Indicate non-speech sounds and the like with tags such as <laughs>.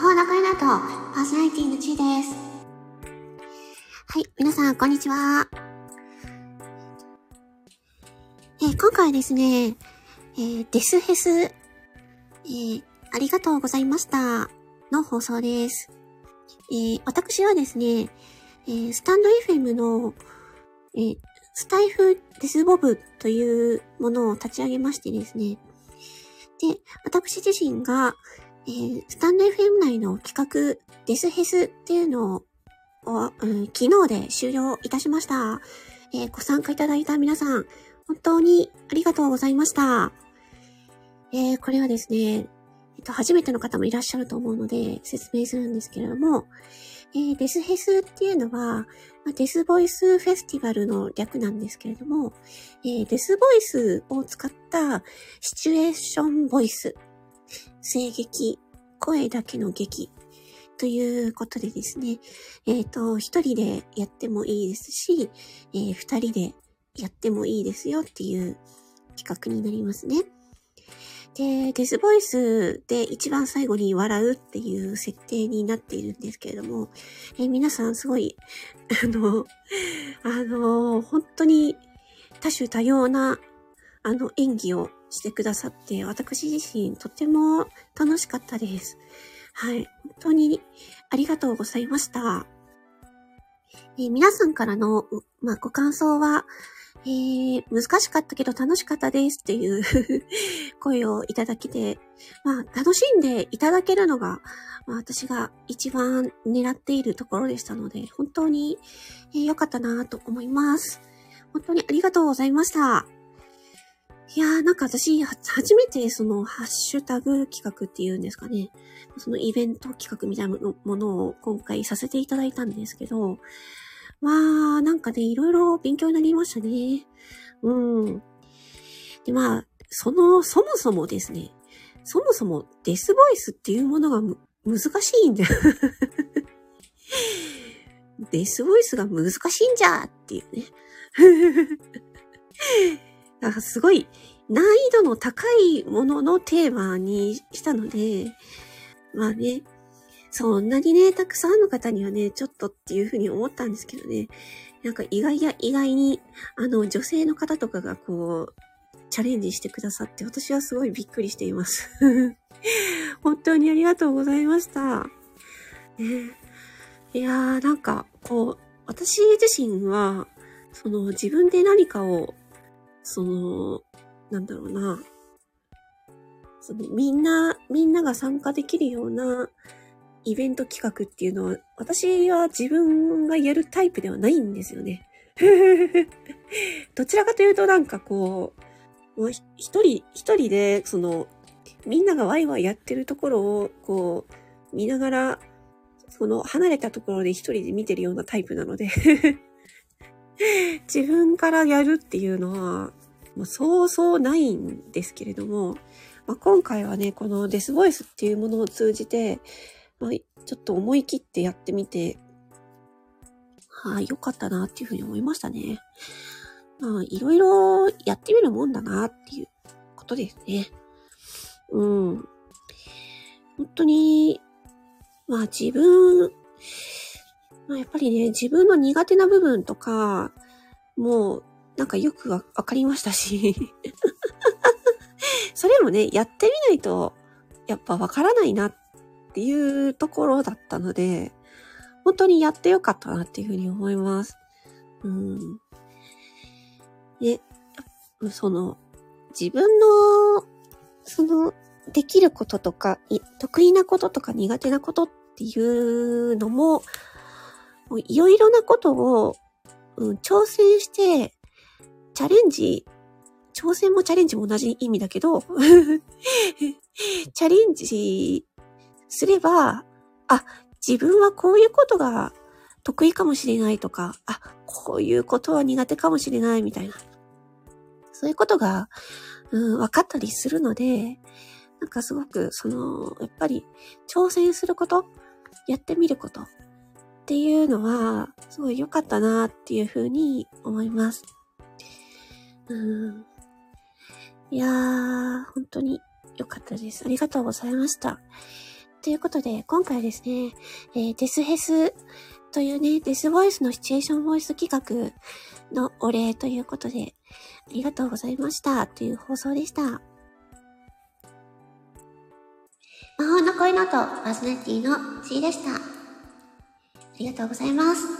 魔法の声だと、パーソナリティのちーです。はい、皆さん、こんにちは。えー、今回ですね、えー、デスフェス、えー、ありがとうございました、の放送です。え、私はですね、え、スタンド FM の、え、スタイフデスボブというものを立ち上げましてですね、で、私自身が、えー、スタンド FM 内の企画、デスヘスっていうのを、うん、昨日で終了いたしました。えー、ご参加いただいた皆さん、本当にありがとうございました。えー、これはですね、えっと、初めての方もいらっしゃると思うので、説明するんですけれども、えー、デスヘスっていうのは、デスボイスフェスティバルの略なんですけれども、えー、デスボイスを使ったシチュエーションボイス、声劇、声だけの劇ということでですね、えっ、ー、と、一人でやってもいいですし、えー、二人でやってもいいですよっていう企画になりますね。で、デスボイスで一番最後に笑うっていう設定になっているんですけれども、えー、皆さんすごい、<laughs> あの、あの、本当に多種多様な、あの、演技をしてくださって、私自身とても楽しかったです。はい。本当にありがとうございました。えー、皆さんからの、まあ、ご感想は、えー、難しかったけど楽しかったですっていう <laughs> 声をいただけて、まあ、楽しんでいただけるのが、まあ、私が一番狙っているところでしたので、本当に良、えー、かったなと思います。本当にありがとうございました。いやー、なんか私、初めてそのハッシュタグ企画っていうんですかね。そのイベント企画みたいなものを今回させていただいたんですけど、まあ、なんかね、いろいろ勉強になりましたね。うん。で、まあ、その、そもそもですね、そもそもデスボイスっていうものが難しいんだよ <laughs> デスボイスが難しいんじゃっていうね。だかすごい難易度の高いもののテーマにしたので、まあね、そんなにね、たくさんの方にはね、ちょっとっていうふうに思ったんですけどね。なんか意外や意外に、あの、女性の方とかがこう、チャレンジしてくださって、私はすごいびっくりしています。<laughs> 本当にありがとうございました。ね、いやー、なんか、こう、私自身は、その自分で何かを、その、なんだろうな、そのみんな、みんなが参加できるようなイベント企画っていうのは、私は自分がやるタイプではないんですよね。<laughs> どちらかというとなんかこう、もう一人、一人で、その、みんながワイワイやってるところを、こう、見ながら、その、離れたところで一人で見てるようなタイプなので <laughs> 自分からやるっていうのは、もうそうそうないんですけれども、まあ、今回はね、このデスボイスっていうものを通じて、まあ、ちょっと思い切ってやってみて、はい、あ、良かったなっていうふうに思いましたね。まあ、いろいろやってみるもんだなっていうことですね。うん。本当に、まあ自分、まあやっぱりね、自分の苦手な部分とか、もう、なんかよくわかりましたし <laughs> それもね、やってみないと、やっぱわからないなっていうところだったので、本当にやってよかったなっていうふうに思います。うん。で、その、自分の、その、できることとか、得意なこととか苦手なことっていうのも、いろいろなことを、うん、挑戦して、チャレンジ、挑戦もチャレンジも同じ意味だけど、<laughs> チャレンジすれば、あ、自分はこういうことが得意かもしれないとか、あ、こういうことは苦手かもしれないみたいな。そういうことが、うん、分かったりするので、なんかすごく、その、やっぱり、挑戦すること、やってみることっていうのは、すごい良かったなっていうふうに思います。うん。いやー、本当に良かったです。ありがとうございました。ということで、今回ですね、えー、デスヘスというね、デスボイスのシチュエーションボイス企画のお礼ということで、ありがとうございましたという放送でした。魔法の恋の音、パーソナリティの C でした。ありがとうございます。